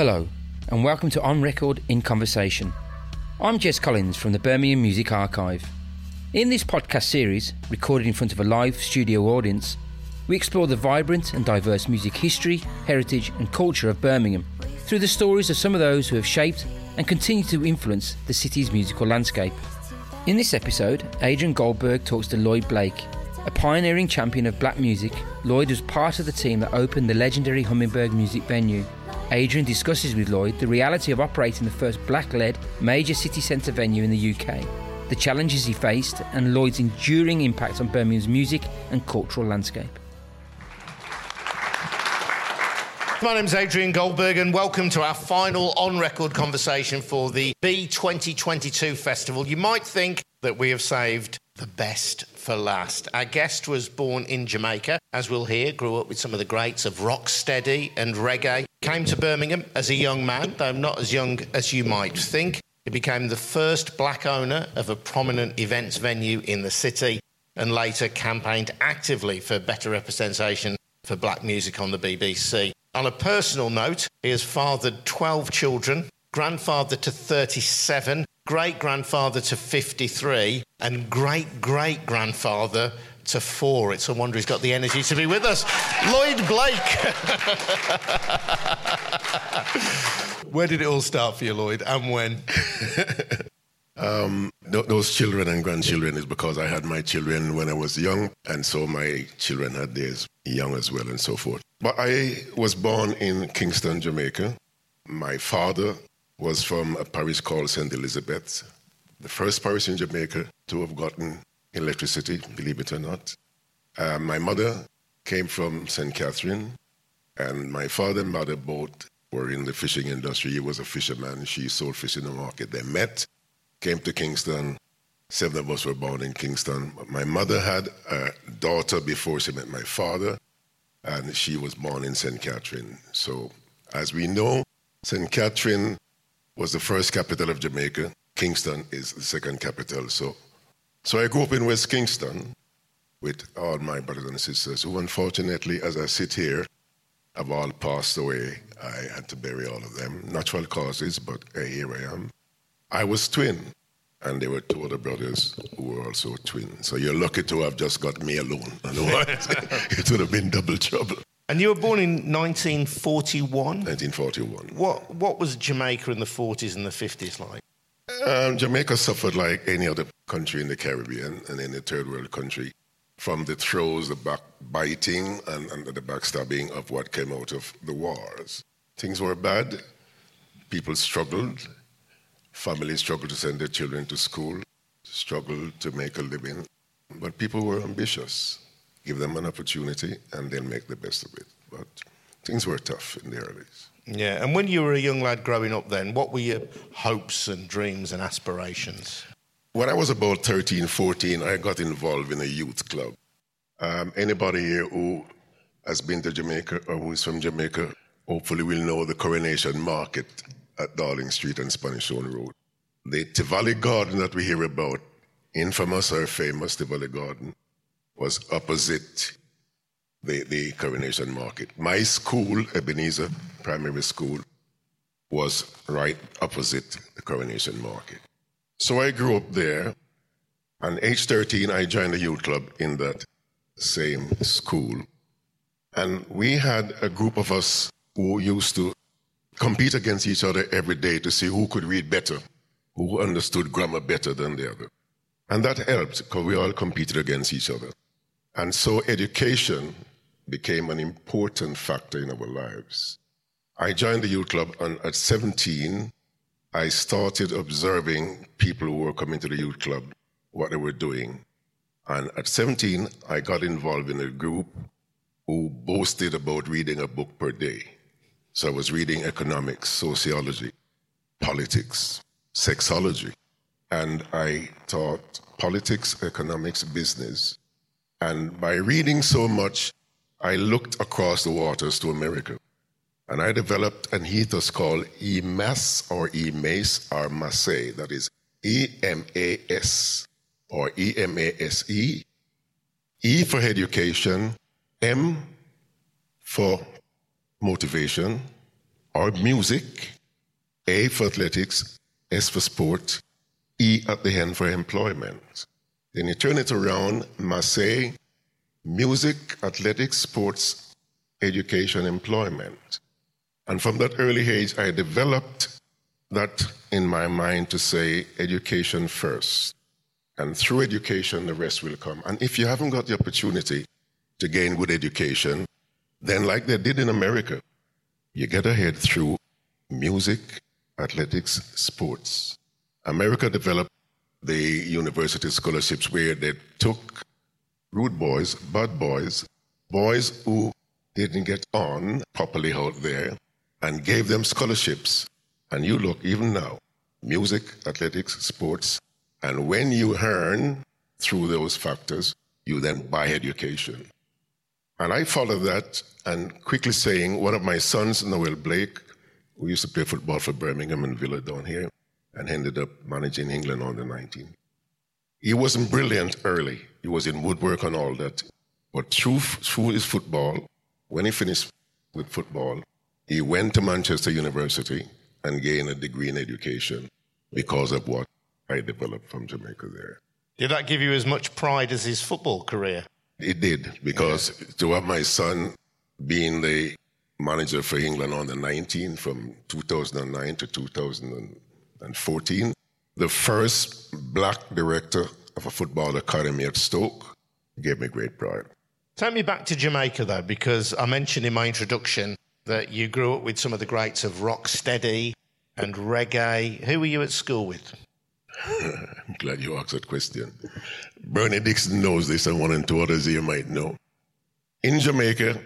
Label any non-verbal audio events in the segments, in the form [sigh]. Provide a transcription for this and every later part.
Hello, and welcome to On Record in Conversation. I'm Jess Collins from the Birmingham Music Archive. In this podcast series, recorded in front of a live studio audience, we explore the vibrant and diverse music history, heritage, and culture of Birmingham through the stories of some of those who have shaped and continue to influence the city's musical landscape. In this episode, Adrian Goldberg talks to Lloyd Blake. A pioneering champion of black music, Lloyd was part of the team that opened the legendary Hummingbird music venue Adrian discusses with Lloyd the reality of operating the first black led major city centre venue in the UK, the challenges he faced, and Lloyd's enduring impact on Birmingham's music and cultural landscape. My name's Adrian Goldberg, and welcome to our final on record conversation for the B 2022 festival. You might think that we have saved the best for last. Our guest was born in Jamaica, as we'll hear, grew up with some of the greats of rocksteady and reggae, came to Birmingham as a young man, though not as young as you might think. He became the first black owner of a prominent events venue in the city and later campaigned actively for better representation for black music on the BBC. On a personal note, he has fathered 12 children, grandfather to 37, great grandfather to 53, and great great grandfather to four. It's a wonder he's got the energy to be with us. Lloyd Blake. [laughs] Where did it all start for you, Lloyd, and when? [laughs] um, th- those children and grandchildren is because I had my children when I was young, and so my children had theirs young as well, and so forth. But I was born in Kingston, Jamaica. My father was from a parish called St. Elizabeth, the first parish in Jamaica to have gotten electricity, believe it or not. Uh, my mother came from St. Catherine, and my father and mother both were in the fishing industry. He was a fisherman. She sold fish in the market. They met, came to Kingston. Seven of us were born in Kingston. My mother had a daughter before she met my father, and she was born in St. Catherine. So, as we know, St. Catherine was the first capital of Jamaica. Kingston is the second capital. So, so I grew up in West Kingston with all my brothers and sisters who, unfortunately, as I sit here, have all passed away. I had to bury all of them. Natural causes, but uh, here I am. I was twin, and there were two other brothers who were also twins. So you're lucky to have just got me alone. [laughs] Otherwise, [laughs] it would have been double trouble. And you were born in 1941? 1941. What, what was Jamaica in the 40s and the 50s like? Um, Jamaica suffered like any other country in the Caribbean and any third world country from the throes, the backbiting, and, and the backstabbing of what came out of the wars. Things were bad. People struggled. Families struggled to send their children to school, struggled to make a living. But people were ambitious give them an opportunity, and they'll make the best of it. But things were tough in the early days. Yeah, and when you were a young lad growing up then, what were your hopes and dreams and aspirations? When I was about 13, 14, I got involved in a youth club. Um, anybody here who has been to Jamaica or who is from Jamaica hopefully will know the Coronation Market at Darling Street and Spanish Town Road. The Tivoli Garden that we hear about, infamous or famous Tivoli Garden, was opposite the, the Coronation Market. My school, Ebenezer Primary School, was right opposite the Coronation Market. So I grew up there. And age 13, I joined the youth club in that same school. And we had a group of us who used to compete against each other every day to see who could read better, who understood grammar better than the other. And that helped because we all competed against each other. And so education became an important factor in our lives. I joined the youth club, and at 17, I started observing people who were coming to the youth club, what they were doing. And at 17, I got involved in a group who boasted about reading a book per day. So I was reading economics, sociology, politics, sexology. And I taught politics, economics, business, and by reading so much, I looked across the waters to America. And I developed an ethos called EMAS or EMASE or MASE, that is E M A S or E M A S E. E for education, M for motivation, or music, A for athletics, S for sport, E at the end for employment. Then you turn it around, must say music, athletics, sports, education, employment. And from that early age, I developed that in my mind to say education first. And through education, the rest will come. And if you haven't got the opportunity to gain good education, then, like they did in America, you get ahead through music, athletics, sports. America developed the university scholarships where they took rude boys, bad boys, boys who didn't get on properly out there, and gave them scholarships. And you look, even now, music, athletics, sports, and when you earn through those factors, you then buy education. And I followed that and quickly saying, one of my sons, Noel Blake, who used to play football for Birmingham and Villa down here, and ended up managing England under 19. He wasn't brilliant early. He was in woodwork and all that. But through, through his football, when he finished with football, he went to Manchester University and gained a degree in education because of what I developed from Jamaica there. Did that give you as much pride as his football career? It did, because yeah. to have my son being the manager for England on the 19 from 2009 to 2014, the first black director of a football academy at Stoke, gave me great pride. Take me back to Jamaica, though, because I mentioned in my introduction that you grew up with some of the greats of rock steady and reggae. Who were you at school with? [laughs] I'm glad you asked that question. Bernie Dixon knows this, and one and two others here might know. In Jamaica,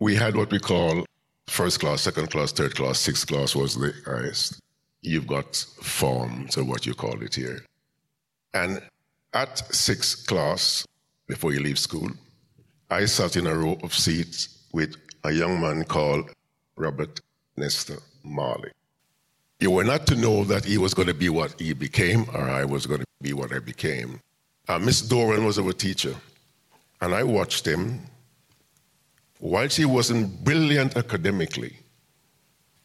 we had what we call first class, second class, third class, sixth class was the highest. You've got form, of what you call it here. And at sixth class, before you leave school, I sat in a row of seats with a young man called Robert Nesta Marley. You were not to know that he was going to be what he became, or I was going to be what I became. Uh, Miss Doran was our teacher, and I watched him. Whilst he wasn't brilliant academically,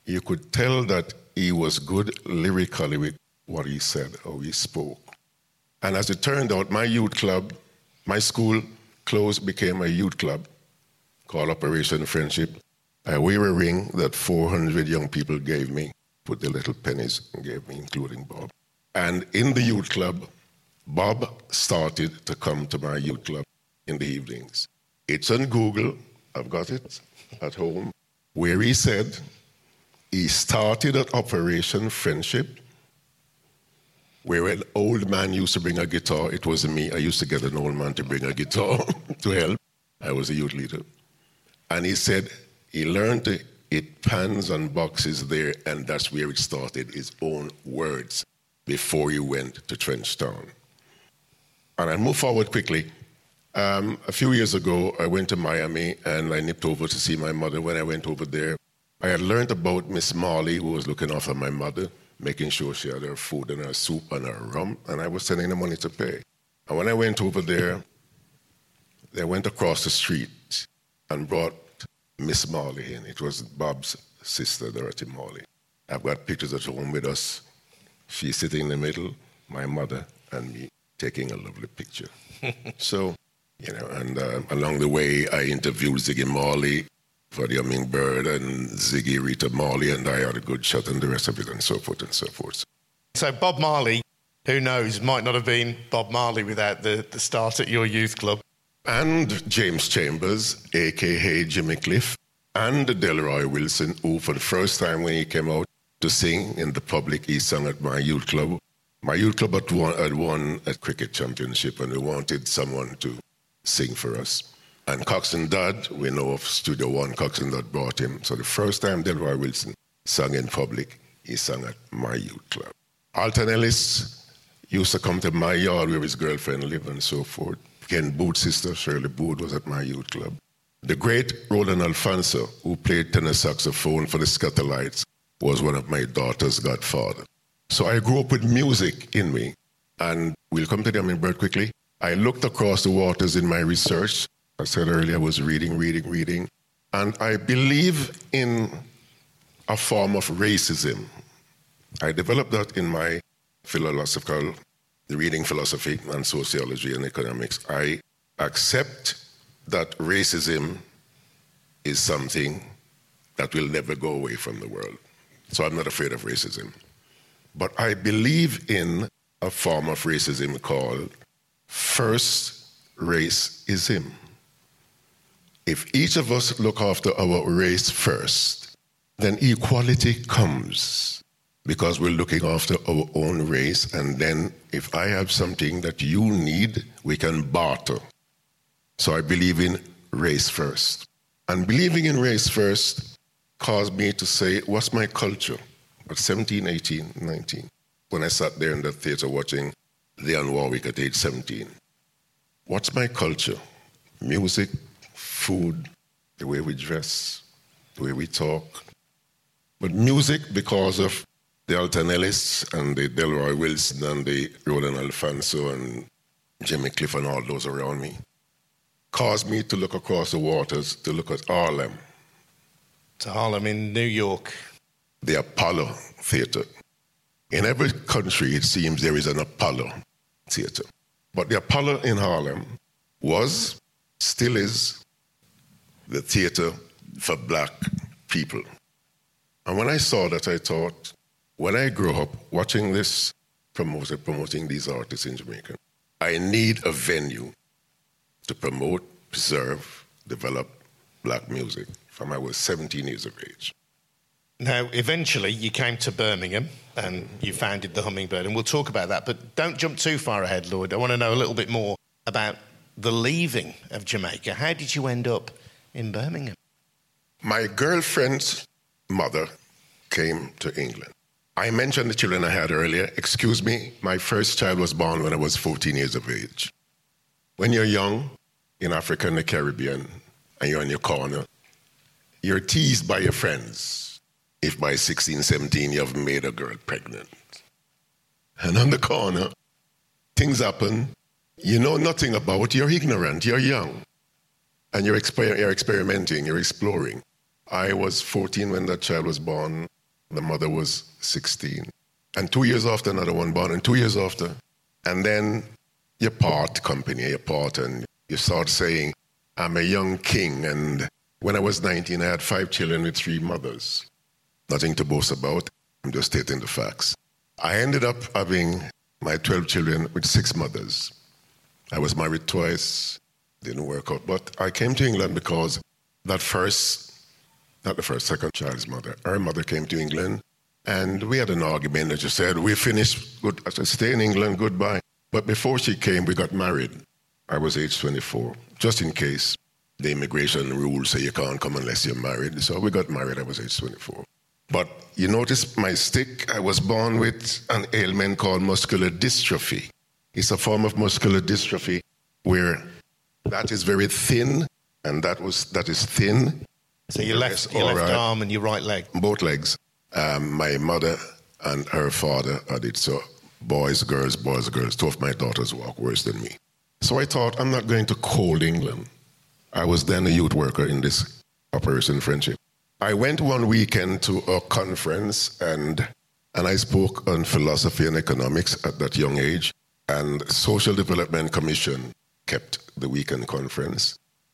you could tell that he was good lyrically with what he said or he spoke. And as it turned out, my youth club, my school closed, became a youth club called Operation Friendship. I wear a ring that 400 young people gave me put their little pennies and gave me, including Bob. And in the youth club, Bob started to come to my youth club in the evenings. It's on Google, I've got it at home, where he said he started at Operation Friendship, where an old man used to bring a guitar. It wasn't me. I used to get an old man to bring a guitar [laughs] to help. I was a youth leader. And he said he learned to it pans and boxes there, and that's where it started, his own words, before he went to Trenchtown. And I move forward quickly. Um, a few years ago, I went to Miami and I nipped over to see my mother. When I went over there, I had learned about Miss Molly, who was looking after my mother, making sure she had her food and her soup and her rum, and I was sending the money to pay. And when I went over there, they went across the street and brought Miss Molly in. It was Bob's sister, Dorothy Molly. I've got pictures at home with us. She's sitting in the middle, my mother and me taking a lovely picture. [laughs] so, you know, and uh, along the way, I interviewed Ziggy Marley for the Hummingbird and Ziggy, Rita Marley, and I had a good shot and the rest of it, and so forth and so forth. So, Bob Marley, who knows, might not have been Bob Marley without the, the start at your youth club and James Chambers, aka Jimmy Cliff, and Delroy Wilson, who for the first time when he came out to sing in the public, he sang at my youth club. My youth club had won, had won a cricket championship, and we wanted someone to sing for us. And Coxsone Dodd, we know of Studio One, Coxsone Dodd brought him. So the first time Delroy Wilson sang in public, he sang at my youth club. Alton Ellis used to come to my yard where his girlfriend lived and so forth. Ken Boothe's sister, Shirley Boothe, was at my youth club. The great Roland Alphonso, who played tenor saxophone for the Skatalites, was one of my daughter's godfather. So I grew up with music in me. And we'll come to the Hummingbird quickly. I looked across the waters in my research. I said earlier I was reading, reading, reading. And I believe in a form of racism. I developed that in my philosophical reading philosophy and sociology and economics. I accept that racism is something that will never go away from the world. So I'm not afraid of racism. But I believe in a form of racism called first race racism. If each of us look after our race first, then equality comes because we're looking after our own race. And then if I have something that you need, we can barter. So I believe in race first. And believing in race first caused me to say, what's my culture? At 17, 18, 19, when I sat there in the theater watching Dionne Warwick at age 17. What's my culture? Music, food, the way we dress, the way we talk. But music, because of the Alton Ellis and the Delroy Wilson and the Roland Alphonso and Jimmy Cliff and all those around me, caused me to look across the waters to look at Harlem. To Harlem in New York. The Apollo Theater. In every country, it seems there is an Apollo Theater. But the Apollo in Harlem was, still is, the theater for black people. And when I saw that, I thought, when I grow up watching this promoter promoting these artists in Jamaica, I need a venue to promote, preserve, develop black music from I was 17 years of age. Now, eventually, you came to Birmingham and you founded the Hummingbird, and we'll talk about that. But don't jump too far ahead, Lloyd. I want to know a little bit more about the leaving of Jamaica. How did you end up in Birmingham? My girlfriend's mother came to England. I mentioned the children I had earlier. Excuse me, my first child was born when I was 14 years of age. When you're young in Africa and the Caribbean and you're in your corner, you're teased by your friends if by 16, 17 you've made a girl pregnant. And on the corner, things happen you know nothing about, you're ignorant, you're young. And you're, exper- you're experimenting, you're exploring. I was 14 when that child was born. The mother was 16. And two years after, another one born, and two years after. And then you part company, you part, and you start saying, I'm a young king. And when I was 19, I had five children with three mothers. Nothing to boast about. I'm just stating the facts. I ended up having my 12 children with six mothers. I was married twice, didn't work out. But I came to England because that first, not the first, second child's mother, her mother came to England and we had an argument and she said, We finished, good. I said, Stay in England, goodbye. But before she came, we got married. I was age 24, just in case the immigration rules say you can't come unless you're married. So we got married, I was age 24. But you notice my stick, I was born with an ailment called muscular dystrophy. It's a form of muscular dystrophy where that is very thin and that was that is thin. So your left, your left right, arm and your right leg? Both legs. Um, my mother and her father had it. So boys, girls, boys, girls. Two of my daughters walk worse than me. So I thought, I'm not going to cold England. I was then a youth worker in this Operation Friendship. I went one weekend to a conference and and I spoke on philosophy and economics at that young age. And Social Development Commission kept the weekend conference.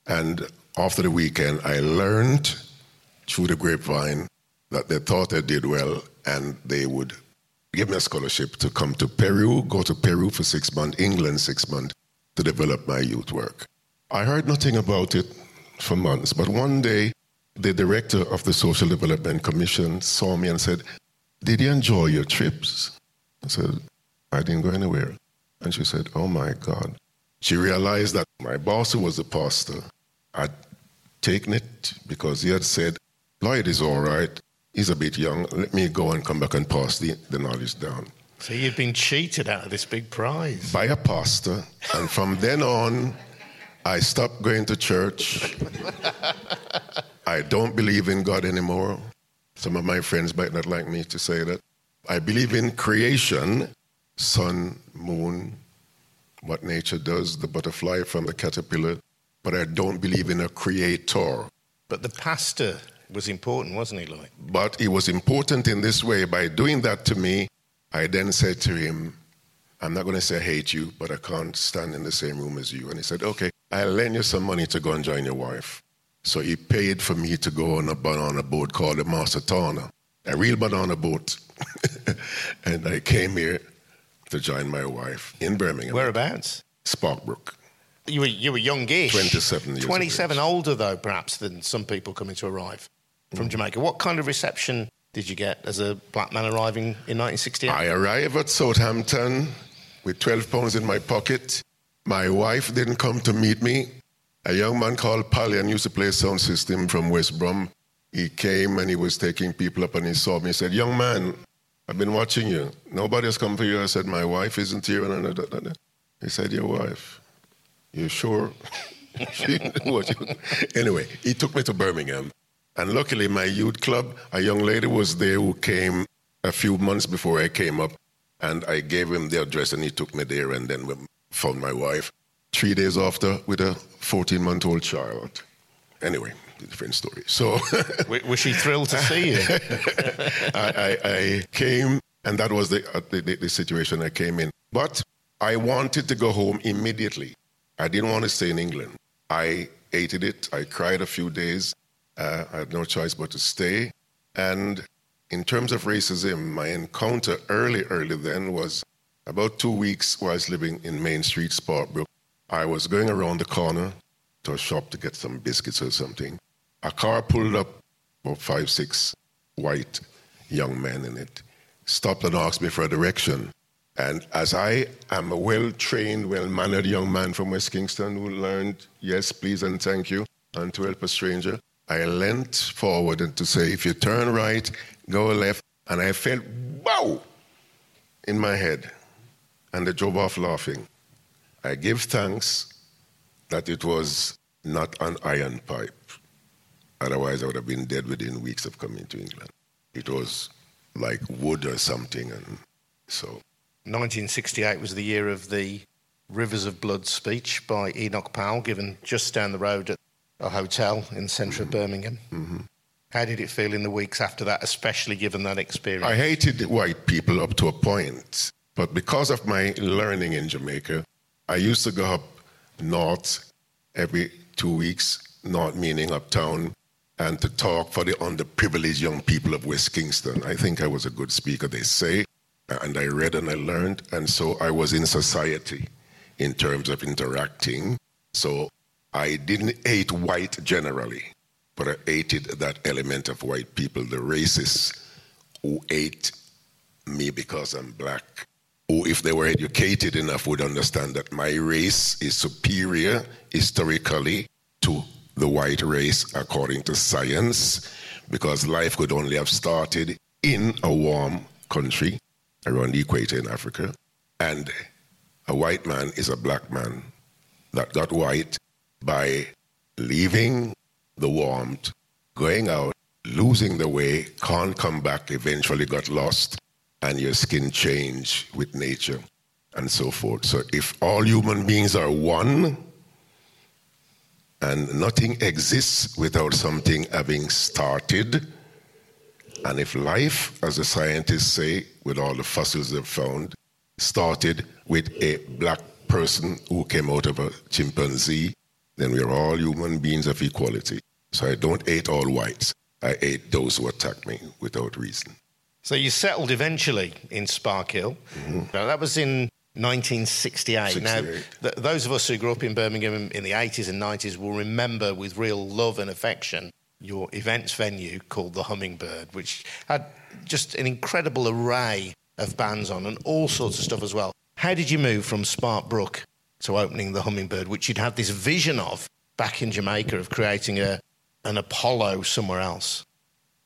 And after the weekend, I learned through the grapevine that they thought I did well and they would give me a scholarship to come to Peru, go to Peru for six months, England six months, to develop my youth work. I heard nothing about it for months, but one day the director of the Social Development Commission saw me and said, Did you enjoy your trips? I said, I didn't go anywhere. And she said, Oh my God. She realized that my boss, who was a pastor, had taken it because he had said, Lloyd is all right. He's a bit young. Let me go and come back and pass the, the knowledge down. So you'd been cheated out of this big prize. By a pastor. and from then on, I stopped going to church. I don't believe in God anymore. Some of my friends might not like me to say that. I believe in creation, sun, moon, what nature does, the butterfly from the caterpillar, but I don't believe in a creator. But the pastor was important, wasn't he, Lloyd? But he was important in this way. By doing that to me, I then said to him, I'm not going to say I hate you, but I can't stand in the same room as you. And he said, Okay, I'll lend you some money to go and join your wife. So he paid for me to go on a banana boat called the Mastertana, a real banana boat. [laughs] and I came here to join my wife in Birmingham. Whereabouts? Sparkbrook. You were, you were youngish. 27 years 27, older, though, perhaps, than some people coming to arrive from mm. Jamaica. What kind of reception did you get as a black man arriving in 1968? I arrived at Southampton with 12 pounds in my pocket. My wife didn't come to meet me. A young man called Palian used to play sound system from West Brom. He came and he was taking people up and he saw me. He said, Young man, I've been watching you. Nobody has come for you. I said, My wife isn't here. And he said, Your wife. You sure? [laughs] anyway, he took me to Birmingham. And luckily, my youth club, a young lady was there who came a few months before I came up. And I gave him the address and he took me there. And then found my wife three days after with a 14 month old child. Anyway, different story. So, [laughs] was she thrilled to see you? [laughs] I, I, I, came, and that was the, uh, the, the situation I came in. But I wanted to go home immediately. I didn't want to stay in England. I hated it. I cried a few days. Uh, I had no choice but to stay. And in terms of racism, my encounter early, early then was about two weeks while I was living in Main Street, Sparkbrook. I was going around the corner to a shop to get some biscuits or something. A car pulled up, about five, six white young men in it, stopped and asked me for a direction. And as I am a well trained, well mannered young man from West Kingston who learned yes, please, and thank you, and to help a stranger, I leant forward and to say, if you turn right, go left. And I felt, wow, in my head. And they drove off laughing. I give thanks that it was not an iron pipe. Otherwise, I would have been dead within weeks of coming to England. It was like wood or something. And so 1968 was the year of the Rivers of Blood speech by Enoch Powell, given just down the road at a hotel in central mm-hmm. Birmingham. Mm-hmm. How did it feel in the weeks after that, especially given that experience? I hated white people up to a point, but because of my learning in Jamaica, I used to go up north every two weeks, north meaning uptown, and to talk for the underprivileged young people of West Kingston. I think I was a good speaker, they say and I read and I learned, and so I was in society in terms of interacting. So I didn't hate white generally, but I hated that element of white people, the racists who hate me because I'm black, who, if they were educated enough, would understand that my race is superior historically to the white race according to science, because life could only have started in a warm country around the equator in Africa. And a white man is a black man that got white by leaving the warmth, going out, losing the way, can't come back, eventually got lost, and your skin changed with nature and so forth. So if all human beings are one, and nothing exists without something having started, and if life, as the scientists say, with all the fossils they've found, started with a black person who came out of a chimpanzee, then we're all human beings of equality. So I don't hate all whites. I hate those who attack me without reason. So you settled eventually in Sparkhill. Mm-hmm. Now, that was in 1968. 68. Now, th- those of us who grew up in Birmingham in the 80s and 90s will remember with real love and affection your events venue called the Hummingbird, which had just an incredible array of bands on and all sorts of stuff as well. How did you move from Sparkbrook to opening the Hummingbird, which you'd had this vision of back in Jamaica of creating a, an Apollo somewhere else?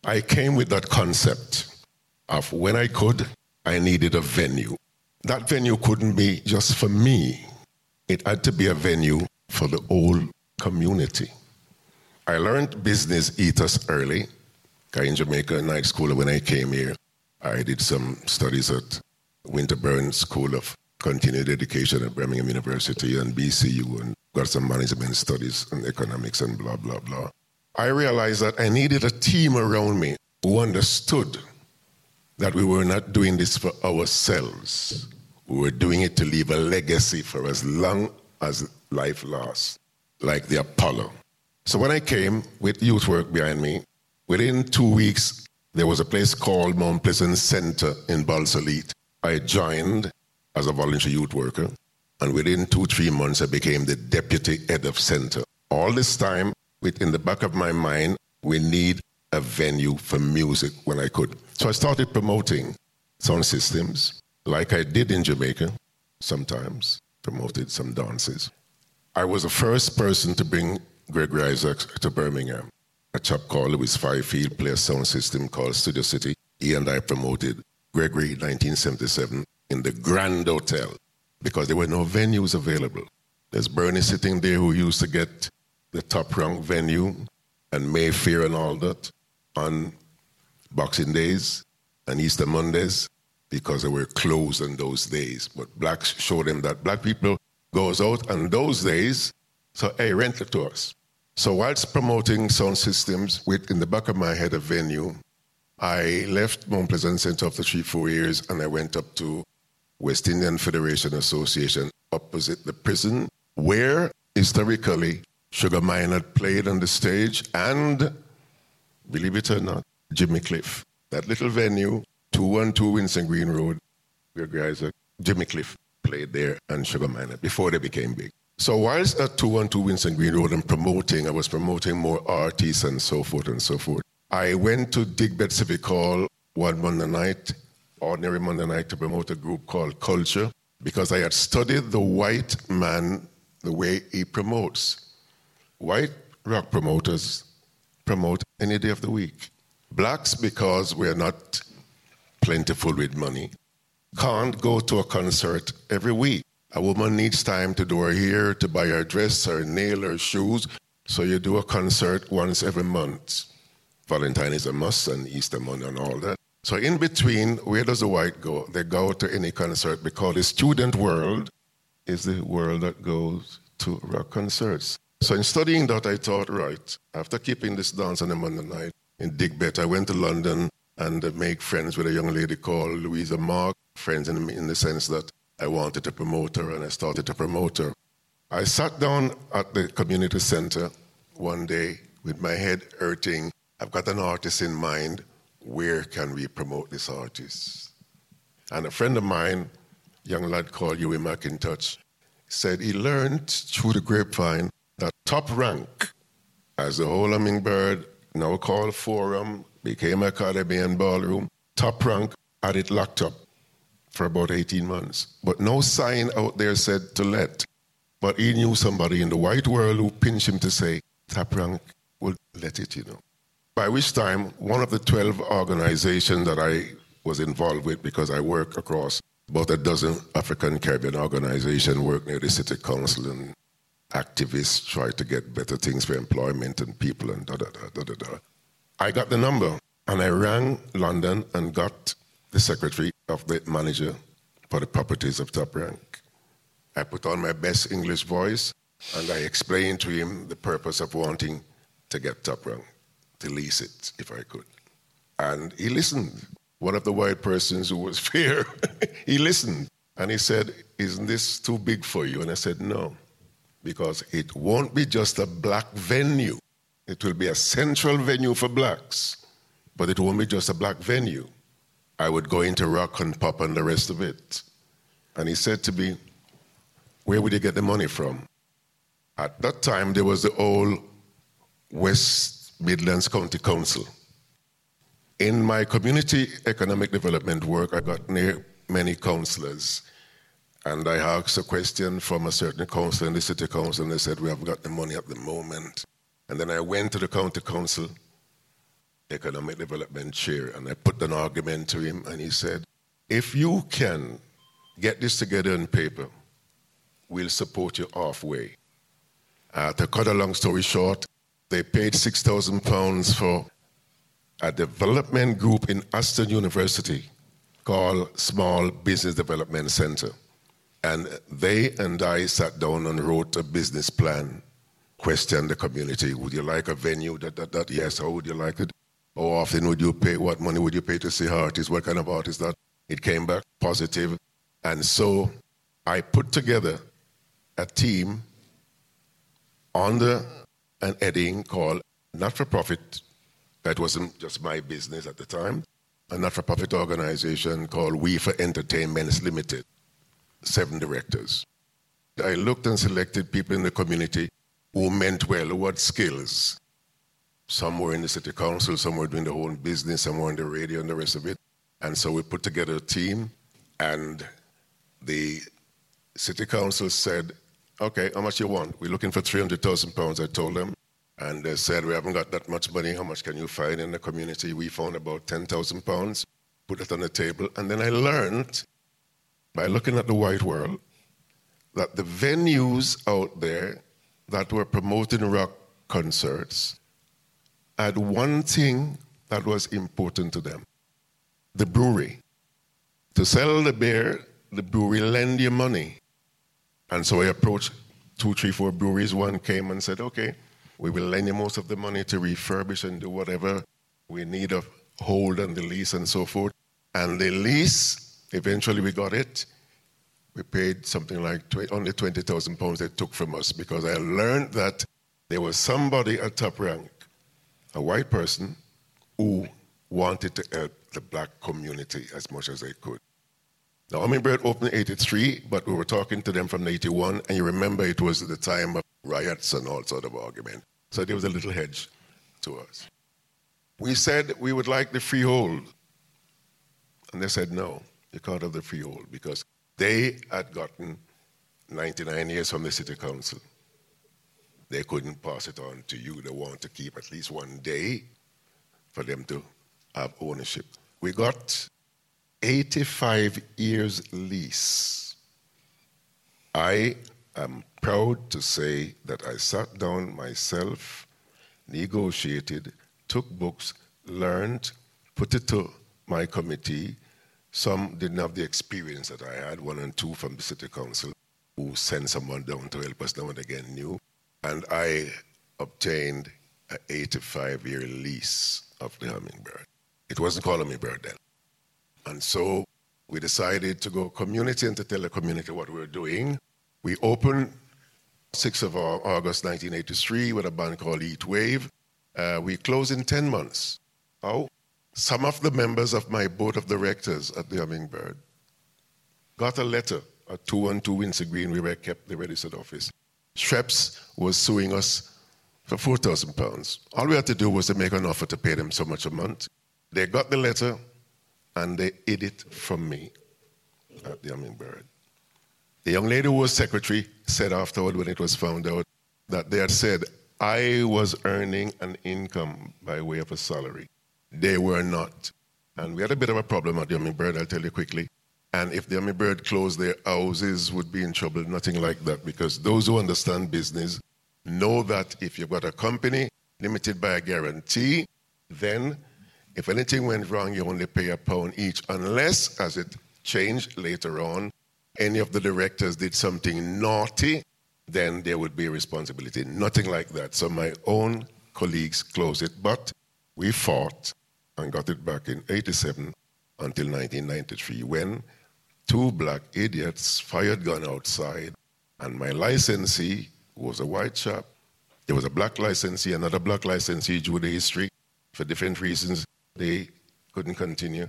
I came with that concept of when I could, I needed a venue. That venue couldn't be just for me, it had to be a venue for the whole community. I learned business ethos early. In Jamaica night school, when I came here, I did some studies at Winterburn School of Continued Education at Birmingham University and BCU and got some management studies and economics and blah, blah, blah. I realized that I needed a team around me who understood that we were not doing this for ourselves. We were doing it to leave a legacy for as long as life lasts, like the Apollo. So when I came with youth work behind me, within two weeks, there was a place called Mount Pleasant Center in Balsall Heath. I joined as a volunteer youth worker, and within two, three months, I became the deputy head of center. All this time, within the back of my mind, we need a venue for music when I could. So I started promoting sound systems, like I did in Jamaica sometimes, promoted some dances. I was the first person to bring Gregory Isaacs to Birmingham. A chap called Louis Fifield played a sound system called Studio City. He and I promoted Gregory 1977 in the Grand Hotel because there were no venues available. There's Bernie sitting there who used to get the top rank venue and Mayfair and all that on Boxing Days and Easter Mondays because they were closed on those days. But blacks showed them that black people goes out on those days, so hey, rent it to us. So whilst promoting sound systems with in the back of my head a venue, I left Mount Pleasant Center after three, four years and I went up to West Indian Federation Association opposite the prison where historically Sugar Minott had played on the stage and, believe it or not, Jimmy Cliff. That little venue, 212 Winson Green Road, where guys like Jimmy Cliff played there and Sugar Minott before they became big. So whilst at 212 Winson Green Road and promoting, I was promoting more artists and so forth and so forth. I went to Digbeth Civic Hall one Monday night, ordinary Monday night, to promote a group called Culture because I had studied the white man the way he promotes. White rock promoters promote any day of the week. Blacks, because we're not plentiful with money, can't go to a concert every week. A woman needs time to do her hair, to buy her dress, her nail, her shoes. So you do a concert once every month. Valentine is a must and Easter Monday and all that. So in between, where does the white go? They go to any concert because the student world is the world that goes to rock concerts. So in studying that, I thought, right, after keeping this dance on a Monday night in Digbeth, I went to London and uh, make friends with a young lady called Louisa Mark, friends in, in the sense that I wanted to promote her, and I started to promote her. I sat down at the community center one day with my head hurting. I've got an artist in mind. Where can we promote this artist? And a friend of mine, young lad called Huey McIntosh, said he learned through the grapevine that top rank, as the whole Hummingbird, now called Forum, became Academy and Ballroom, top rank had it locked up for about 18 months. But no sign out there said to let. But he knew somebody in the white world who pinched him to say, Top rank will let it, you know. By which time, one of the 12 organizations that I was involved with, because I work across about a dozen African Caribbean organizations, work near the city council, and activists try to get better things for employment and people and da da da da da. I got the number and I rang London and got the secretary of the manager for the properties of Top Rank. I put on my best English voice and I explained to him the purpose of wanting to get Top Rank, to lease it if I could. And he listened. One of the white persons who was [laughs] here, he listened. And he said, Isn't this too big for you? And I said, No, because it won't be just a black venue. It will be a central venue for blacks, but it won't be just a black venue. I would go into rock and pop and the rest of it. And he said to me, Where would you get the money from? At that time, there was the old West Midlands County Council. In my community economic development work, I got near many councillors. And I asked a question from a certain council in the city council, and they said, We have got the money at the moment. And then I went to the county council economic development chair, and I put an argument to him, and he said, If you can get this together on paper, we'll support you halfway. Uh, to cut a long story short, they paid £6,000 for a development group in Aston University called Small Business Development Center. And they and I sat down and wrote a business plan questioned the community. Would you like a venue? That, that, that. Yes. How would you like it? How often would you pay? What money would you pay to see artists? What kind of artists that? It came back positive. And so I put together a team under an heading called Not for Profit. That wasn't just my business at the time. A not for profit organization called We for Entertainments Limited. Seven directors. I looked and selected people in the community who meant well, who had skills. Some were in the city council, some were doing their own business, some were on the radio and the rest of it. And so we put together a team, and the city council said, Okay, how much you want? We're looking for 300,000 pounds, I told them. And they said, We haven't got that much money. How much can you find in the community? We found about 10,000 pounds, put it on the table. And then I learned by looking at the white world that the venues out there that were promoting rock concerts had one thing that was important to them the brewery. To sell the beer, the brewery lend you money. And so I approached two, three, four breweries. One came and said, okay, we will lend you most of the money to refurbish and do whatever we need of hold and the lease and so forth. And the lease, eventually we got it we paid something like 20, only 20,000 pounds they took from us because I learned that there was somebody at top rank, a white person, who wanted to help the black community as much as they could. Now, Hummingbird opened in 83, but we were talking to them from 81, and you remember it was the time of riots and all sort of argument. So there was a little hedge to us. We said we would like the freehold. And they said, no, you can't have the freehold because they had gotten 99 years from the city council. They couldn't pass it on to you. They want to keep at least one day for them to have ownership. We got 85 years lease. I am proud to say that I sat down myself, negotiated, took books, learned, put it to my committee, some didn't have the experience that I had, one and two from the city council, who sent someone down to help us now and again knew. And I obtained an 85 year lease of the Hummingbird. It wasn't called Hummingbird then. And so we decided to go community and to tell the community what we were doing. We opened 6th of August 1983 with a band called Heat Wave. Uh, we closed in 10 months. How? Some of the members of my board of directors at the Hummingbird got a letter at 212 Winson Green, where I kept the registered office. Schweppes was suing us for 4,000 pounds. All we had to do was to make an offer to pay them so much a month. They got the letter and they hid it from me at the Hummingbird. The young lady who was secretary said afterward when it was found out that they had said I was earning an income by way of a salary. They were not. And we had a bit of a problem at the Hummingbird, I'll tell you quickly. And if the Hummingbird closed, their houses would be in trouble. Nothing like that, because those who understand business know that if you've got a company limited by a guarantee, then if anything went wrong, you only pay a pound each, unless, as it changed later on, any of the directors did something naughty, then there would be a responsibility. Nothing like that. So my own colleagues closed it, but we fought and got it back in 87 until 1993 when two black idiots fired gun outside and my licensee was a white chap. There was a black licensee, another black licensee due to history. For different reasons, they couldn't continue.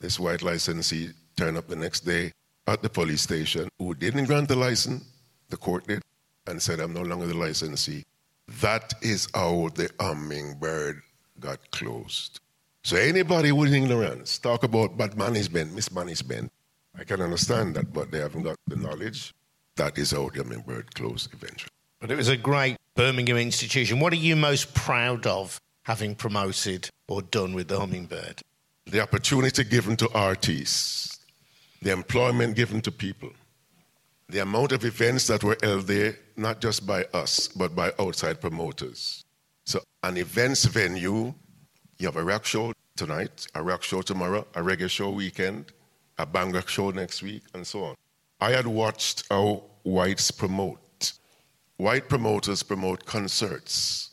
This white licensee turned up the next day at the police station who didn't grant the license, the court did, and said, I'm no longer the licensee. That is how the hummingbird got closed. So anybody with ignorance talk about bad management, mismanagement, I can understand that, but they haven't got the knowledge. That is how the Hummingbird closed eventually. But it was a great Birmingham institution. What are you most proud of having promoted or done with the Hummingbird? The opportunity given to artists, the employment given to people, the amount of events that were held there, not just by us, but by outside promoters. So, an events venue you have a rock show tonight, a rock show tomorrow, a reggae show weekend, a bhangra show next week, and so on. I had watched how whites promote white promoters promote concerts.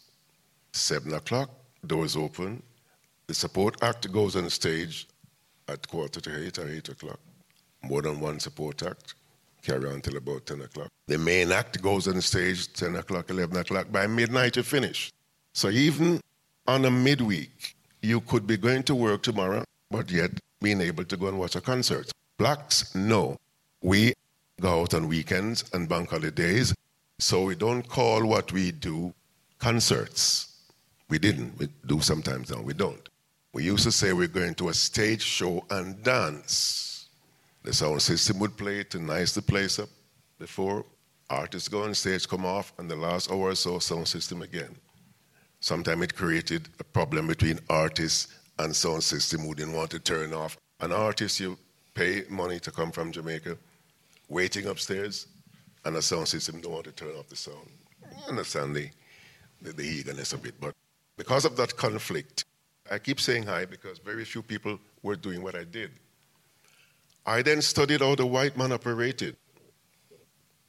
Seven o'clock, doors open. The support act goes on stage at quarter to eight or eight o'clock. More than one support act carry on till about 10 o'clock. The main act goes on stage 10 o'clock, 11 o'clock. By midnight, you finish. So even on a midweek, you could be going to work tomorrow, but yet being able to go and watch a concert. Blacks, no. We go out on weekends and bank holidays, so we don't call what we do concerts. We didn't. We do sometimes now. We don't. We used to say we're going to a stage show and dance. The sound system would play to nice the place up before artists go on stage, come off, and the last hour or so, sound system again. Sometimes it created a problem between artists and sound system who didn't want to turn off. An artist, you pay money to come from Jamaica, waiting upstairs, and a sound system don't want to turn off the sound. I understand the, the, the eagerness of it, but because of that conflict, I keep saying hi because very few people were doing what I did. I then studied how the white man operated.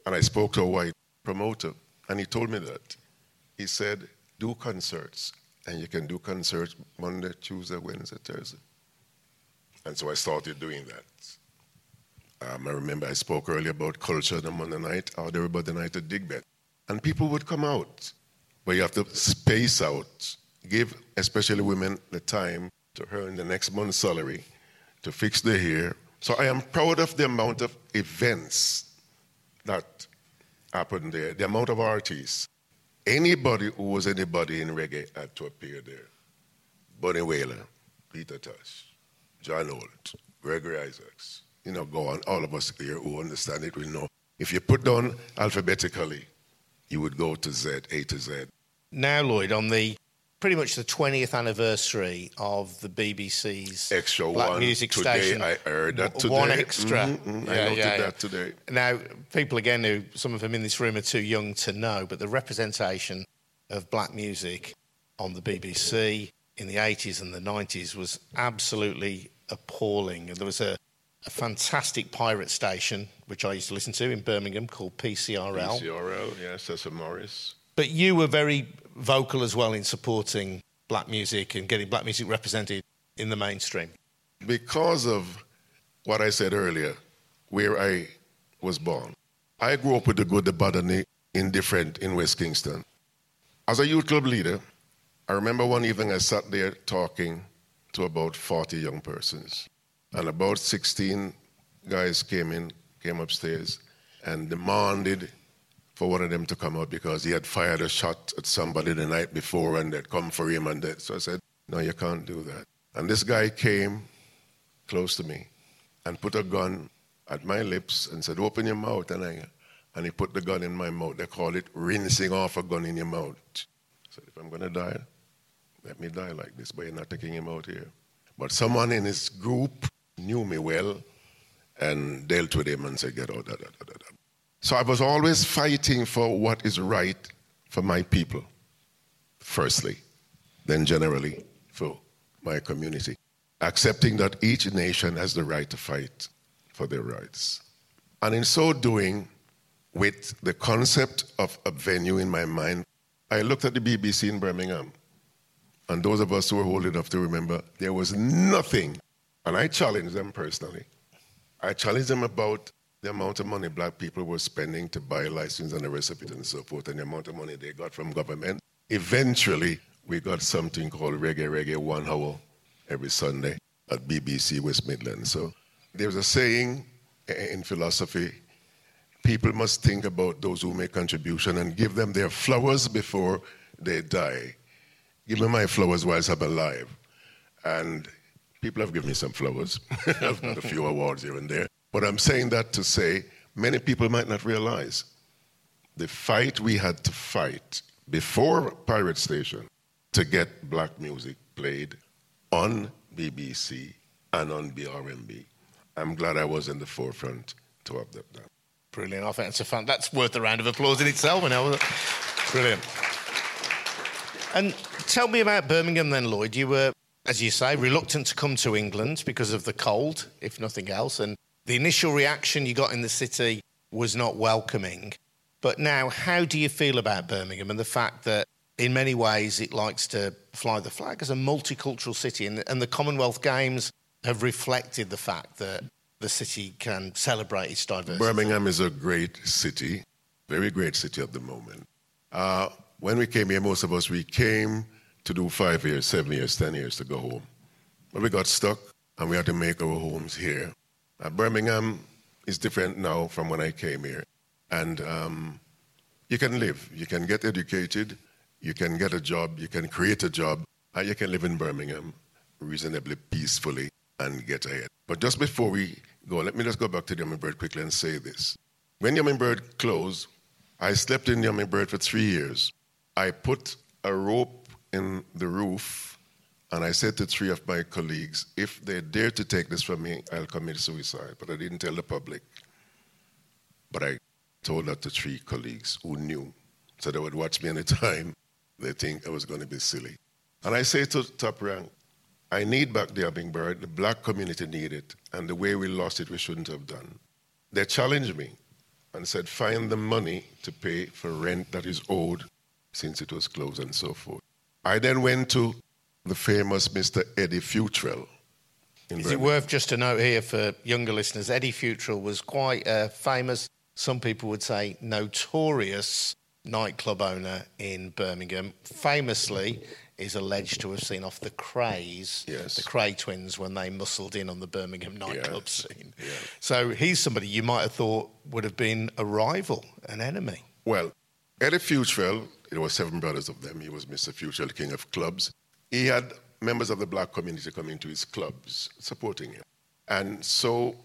And I spoke to a white promoter, and he told me that. He said, Do concerts, and you can do concerts Monday, Tuesday, Wednesday, Thursday. And so I started doing that. Um, I remember I spoke earlier about culture on Monday night, out everybody night at Digbeth. And people would come out, but you have to space out, give especially women the time to earn the next month's salary, to fix their hair. So I am proud of the amount of events that happened there, the amount of artists. Anybody who was anybody in reggae had to appear there. Bunny Wailer, Peter Tosh, John Holt, Gregory Isaacs. You know, go on. All of us here who understand it will know. If you put down alphabetically, you would go to Z, A to Z. Now, Lloyd, on the pretty much the 20th anniversary of the BBC's Extra Black one Music today. Station. I heard that today. 1Xtra. Mhm, mhm. I Yeah, noted yeah, yeah. that today. Now, people again who some of them in this room are too young to know, but the representation of black music on the BBC in the 80s and the 90s was absolutely appalling. And there was a, a fantastic pirate station which I used to listen to in Birmingham called PCRL. CRL, yes, Cecil Morris. But you were very vocal as well in supporting black music and getting black music represented in the mainstream. Because of what I said earlier, where I was born, I grew up with the good, the bad, and the indifferent in West Kingston. As a youth club leader, I remember one evening I sat there talking to about 40 young persons. And about 16 guys came in, came upstairs, and demanded for one of them to come out because he had fired a shot at somebody the night before and they'd come for him. And so I said, No, you can't do that. And this guy came close to me and put a gun at my lips and said, Open your mouth. And, I, and he put the gun in my mouth. They call it rinsing off a gun in your mouth. I said, If I'm going to die, let me die like this, but you're not taking him out here. But someone in his group knew me well and dealt with him and said, Get out. Da, da, da. So I was always fighting for what is right for my people, firstly, then generally for my community, accepting that each nation has the right to fight for their rights. And in so doing, with the concept of a venue in my mind, I looked at the BBC in Birmingham. And those of us who are old enough to remember, there was nothing. And I challenged them personally. I challenged them about the amount of money black people were spending to buy license and of it and so forth, and the amount of money they got from government. Eventually, we got something called Reggae Reggae One Hour every Sunday at BBC West Midlands. So there's a saying in philosophy people must think about those who make contribution and give them their flowers before they die. Give me my flowers whilst I'm alive. And people have given me some flowers. [laughs] I've got a few awards here and there. But I'm saying that to say many people might not realize the fight we had to fight before Pirate Station to get black music played on BBC and on BRMB. I'm glad I was in the forefront to have that. Brilliant. I think that's a fun. That's worth a round of applause in itself. You know, brilliant. And tell me about Birmingham then, Lloyd. You were, as you say, reluctant to come to England because of the cold, if nothing else, and the initial reaction you got in the city was not welcoming. But now, how do you feel about Birmingham and the fact that in many ways it likes to fly the flag as a multicultural city? And, and the Commonwealth Games have reflected the fact that the city can celebrate its diversity. Birmingham is a great city, very great city at the moment. Uh, when we came here, most of us, we came to do five years, seven years, ten years to go home. But we got stuck and we had to make our homes here. Uh, Birmingham is different now from when I came here. And um, you can live, you can get educated, you can get a job, you can create a job, and you can live in Birmingham reasonably peacefully and get ahead. But just before we go, let me just go back to Hummingbird quickly and say this. When Hummingbird closed, I slept in Hummingbird for three years. I put a rope in the roof and I said to three of my colleagues, if they dare to take this from me, I'll commit suicide. But I didn't tell the public. But I told that to three colleagues who knew. So they would watch me anytime [laughs] they think I was going to be silly. And I say to Top Rank, I need back the hummingbird. The black community need it. And the way we lost it, we shouldn't have done. They challenged me and said, find the money to pay for rent that is owed since it was closed and so forth. I then went to the famous Mr. Eddie Fewtrell. Is it worth just a note here for younger listeners? Eddie Fewtrell was quite a famous, some people would say notorious nightclub owner in Birmingham. Famously, is alleged to have seen off the Krays, yes. the Kray twins, when they muscled in on the Birmingham nightclub scene. Yeah. So he's somebody you might have thought would have been a rival, an enemy. Well, Eddie Fewtrell, there were seven brothers of them. He was Mr. Fewtrell, king of clubs. He had members of the black community coming to his clubs, supporting him. And so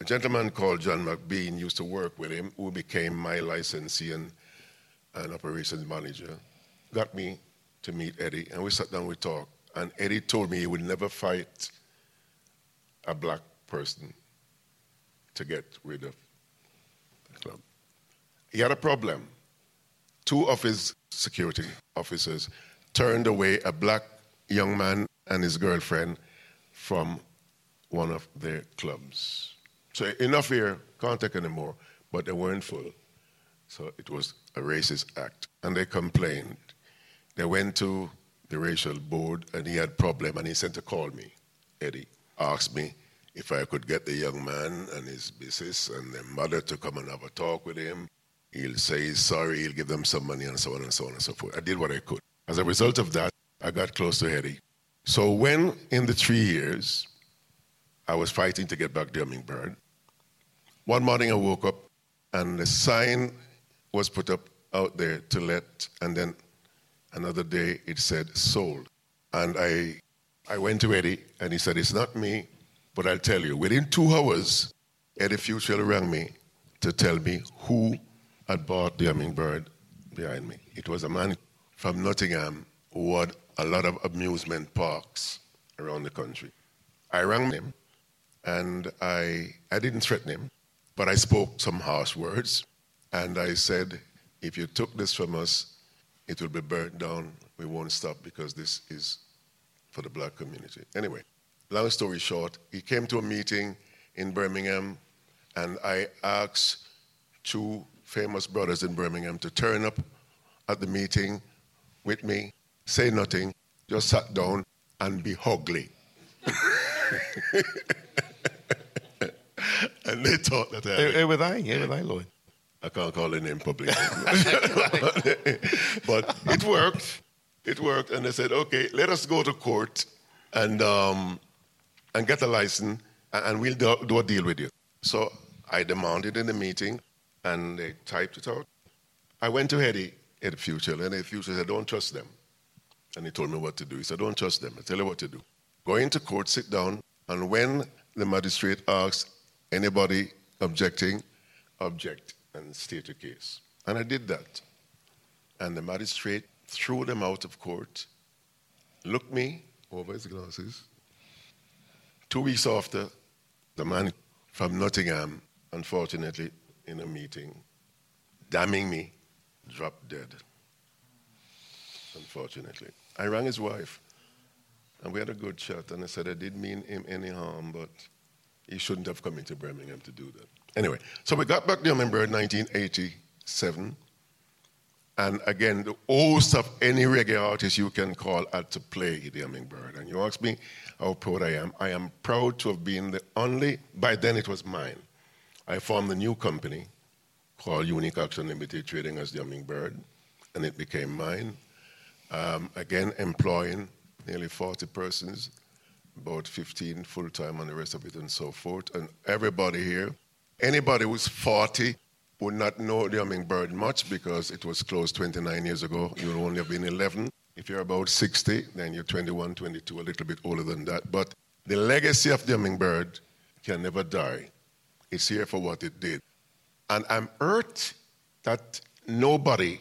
a gentleman called John McBean used to work with him, who became my licensee and, and operations manager, got me to meet Eddie, and we sat down, we talked. And Eddie told me he would never fight a black person to get rid of the club. He had a problem. Two of his security officers turned away a black young man and his girlfriend from one of their clubs. So enough here, can't take anymore, but they weren't full. So it was a racist act. And they complained. They went to the racial board and he had problem and he sent to call me. Eddie asked me if I could get the young man and his business and their mother to come and have a talk with him. He'll say he's sorry, he'll give them some money and so on and so on and so forth. I did what I could. As a result of that, I got close to Eddie. So when in the three years I was fighting to get back the hummingbird, one morning I woke up and the sign was put up out there to let, and then another day it said sold. And I, I went to Eddie and he said, It's not me, but I'll tell you. Within two hours, Eddie Fewtrell rang me to tell me who had bought the hummingbird behind me. It was a man from Nottingham who had a lot of amusement parks around the country. I rang him and I, I didn't threaten him, but I spoke some harsh words. And I said, if you took this from us, it will be burnt down. We won't stop because this is for the black community. Anyway, long story short, he came to a meeting in Birmingham, and I asked two famous brothers in Birmingham to turn up at the meeting with me, say nothing, just sat down and be ugly. [laughs] and they thought that I Who, who were they? Who were they, Lloyd? I can't call the name publicly. [laughs] but it worked. It worked. And they said, okay, let us go to court and, um, and get a license and, we'll do, do a deal with you. So I demanded in the meeting and they typed it out. I went to Eddie, Eddie Fewtrell, and Eddie Fewtrell said, don't trust them. And he told me what to do. He said, don't trust them. I tell you what to do. Go into court, sit down, and when the magistrate asks anybody objecting, object and state your case. And I did that. And the magistrate threw them out of court, looked me over his glasses. Two weeks after, the man from Nottingham, unfortunately, in a meeting, damning me, dropped dead. Unfortunately. I rang his wife, and we had a good chat, and I said I didn't mean him any harm, but he shouldn't have come into Birmingham to do that. Anyway, so we got back the Hummingbird in 1987, And again, the host of any reggae artist you can call had to play the Hummingbird. And you ask me how proud I am. I am proud to have been the only, by then it was mine. I formed a new company called Unique Action Limited, trading as the Hummingbird, and it became mine. Um, again, employing nearly 40 persons, about 15 full time, and the rest of it, and so forth. And everybody here, anybody who's 40 would not know the hummingbird much because it was closed 29 years ago. You would only have been 11. If you're about 60, then you're 21, 22, a little bit older than that. But the legacy of the hummingbird can never die. It's here for what it did. And I'm hurt that nobody,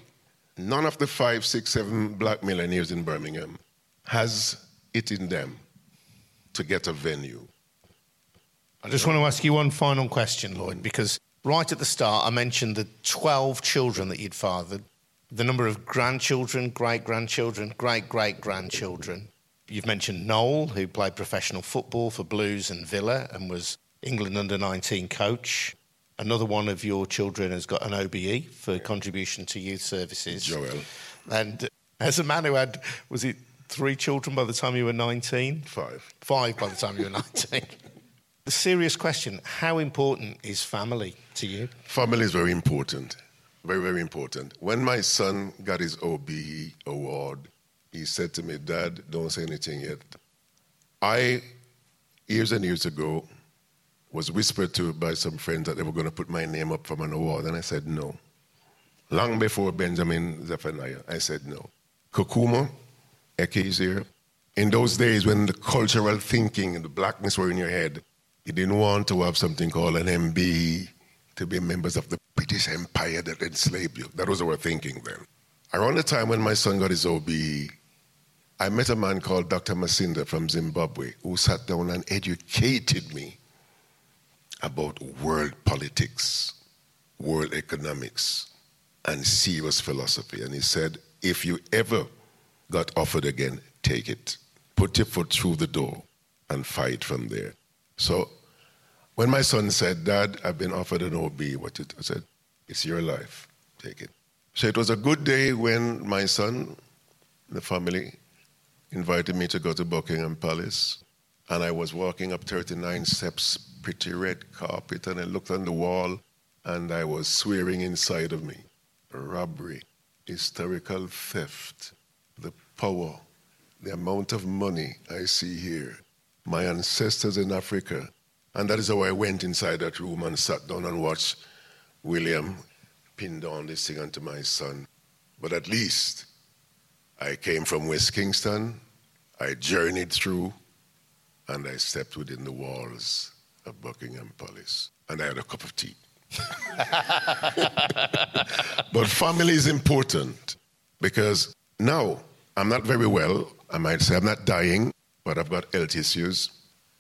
none of the five, six, seven black millionaires in Birmingham, has it in them to get a venue. I just want to ask you one final question, Lloyd, because right at the start I mentioned the 12 children that you'd fathered, the number of grandchildren, great grandchildren, great great grandchildren. You've mentioned Noel, who played professional football for Blues and Villa and was England under 19 coach. Another one of your children has got an OBE for contribution to youth services. Joel. And as a man who had, was it three children by the time you were 19? Five. Five by the time you were 19. [laughs] the serious question how important is family to you? Family is very important. Very, very important. When my son got his OBE award, he said to me, Dad, don't say anything yet. I, years and years ago, was whispered to by some friends that they were going to put my name up for an award, and I said no. Long before Benjamin Zephaniah, I said no. Kokuma, Eke. In those days when the cultural thinking and the blackness were in your head, you didn't want to have something called an MBE to be members of the British Empire that enslaved you. That was our thinking then. Around the time when my son got his OBE, I met a man called Dr. Masinda from Zimbabwe who sat down and educated me about world politics, world economics, and serious philosophy. And he said, if you ever got offered again, take it. Put your foot through the door and fight from there. So when my son said, Dad, I've been offered an OBE, what it, I said, it's your life. Take it. So it was a good day when my son, the family, invited me to go to Buckingham Palace. And I was walking up 39 steps pretty red carpet, and I looked on the wall, and I was swearing inside of me robbery, historical theft, the power, the amount of money I see here, my ancestors in Africa. And that is how I went inside that room and sat down and watched William pin down this thing onto my son. But at least I came from West Kingston, I journeyed through, and I stepped within the walls of Buckingham Palace, and I had a cup of tea. [laughs] but family is important because now I'm not very well. I might say I'm not dying, but I've got health issues.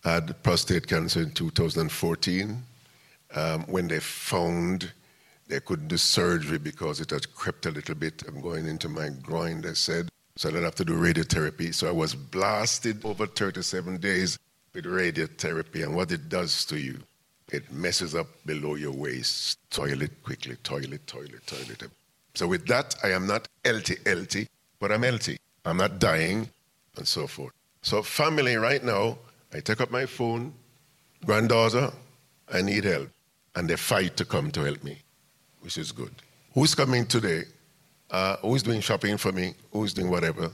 I had prostate cancer in 2014 um, when they found they couldn't do surgery because it had crept a little bit. I'm going into my groin, they said. So I'd have to do radiotherapy. So I was blasted over 37 days with radiotherapy and what it does to you. It messes up below your waist. Toilet quickly, toilet, toilet, toilet. So with that, I am not healthy, healthy, but I'm healthy. I'm not dying, and so forth. So family right now, I take up my phone, granddaughter, I need help. And they fight to come to help me, which is good. Who's coming today? Uh, who's doing shopping for me? Who's doing whatever?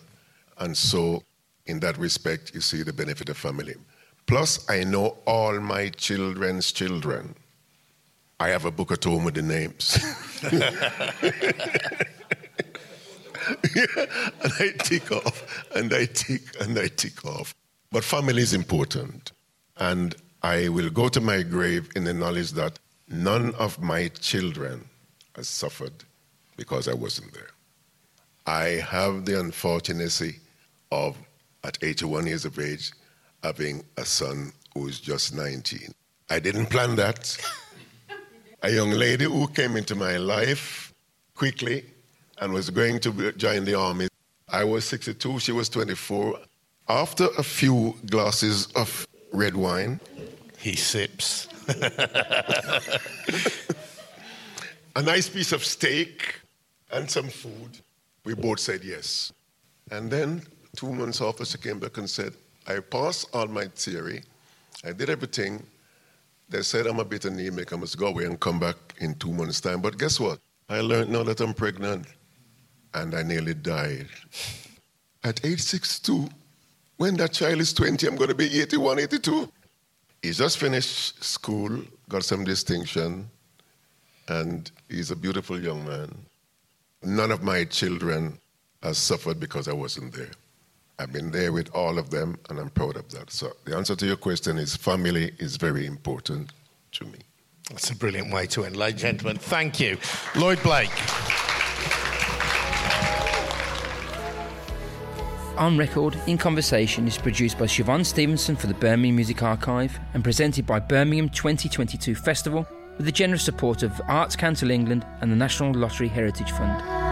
And so, in that respect, you see the benefit of family. Plus, I know all my children's children. I have a book at home with the names. [laughs] and I tick off, and I tick, and I tick off. But family is important. And I will go to my grave in the knowledge that none of my children has suffered because I wasn't there. I have the unfortunacy of, at 81 years of age, having a son who's just 19. I didn't plan that. [laughs] a young lady who came into my life quickly and was going to join the army. I was 62, she was 24. After a few glasses of red wine, he sips. [laughs] [laughs] a nice piece of steak, and some food. We both said yes. And then two months after, she came back and said, I passed all my theory. I did everything. They said I'm a bit anemic. I must go away and come back in two months' time. But guess what? I learned now that I'm pregnant. And I nearly died. At age 62, when that child is 20, I'm going to be 81, 82. He just finished school, got some distinction, and he's a beautiful young man. None of my children has suffered because I wasn't there. I've been there with all of them, and I'm proud of that. So the answer to your question is family is very important to me. That's a brilliant way to end. Ladies and gentlemen, thank you. Lloyd Blake. On Record in Conversation is produced by Siobhan Stevenson for the Birmingham Music Archive and presented by Birmingham 2022 Festival with the generous support of Arts Council England and the National Lottery Heritage Fund.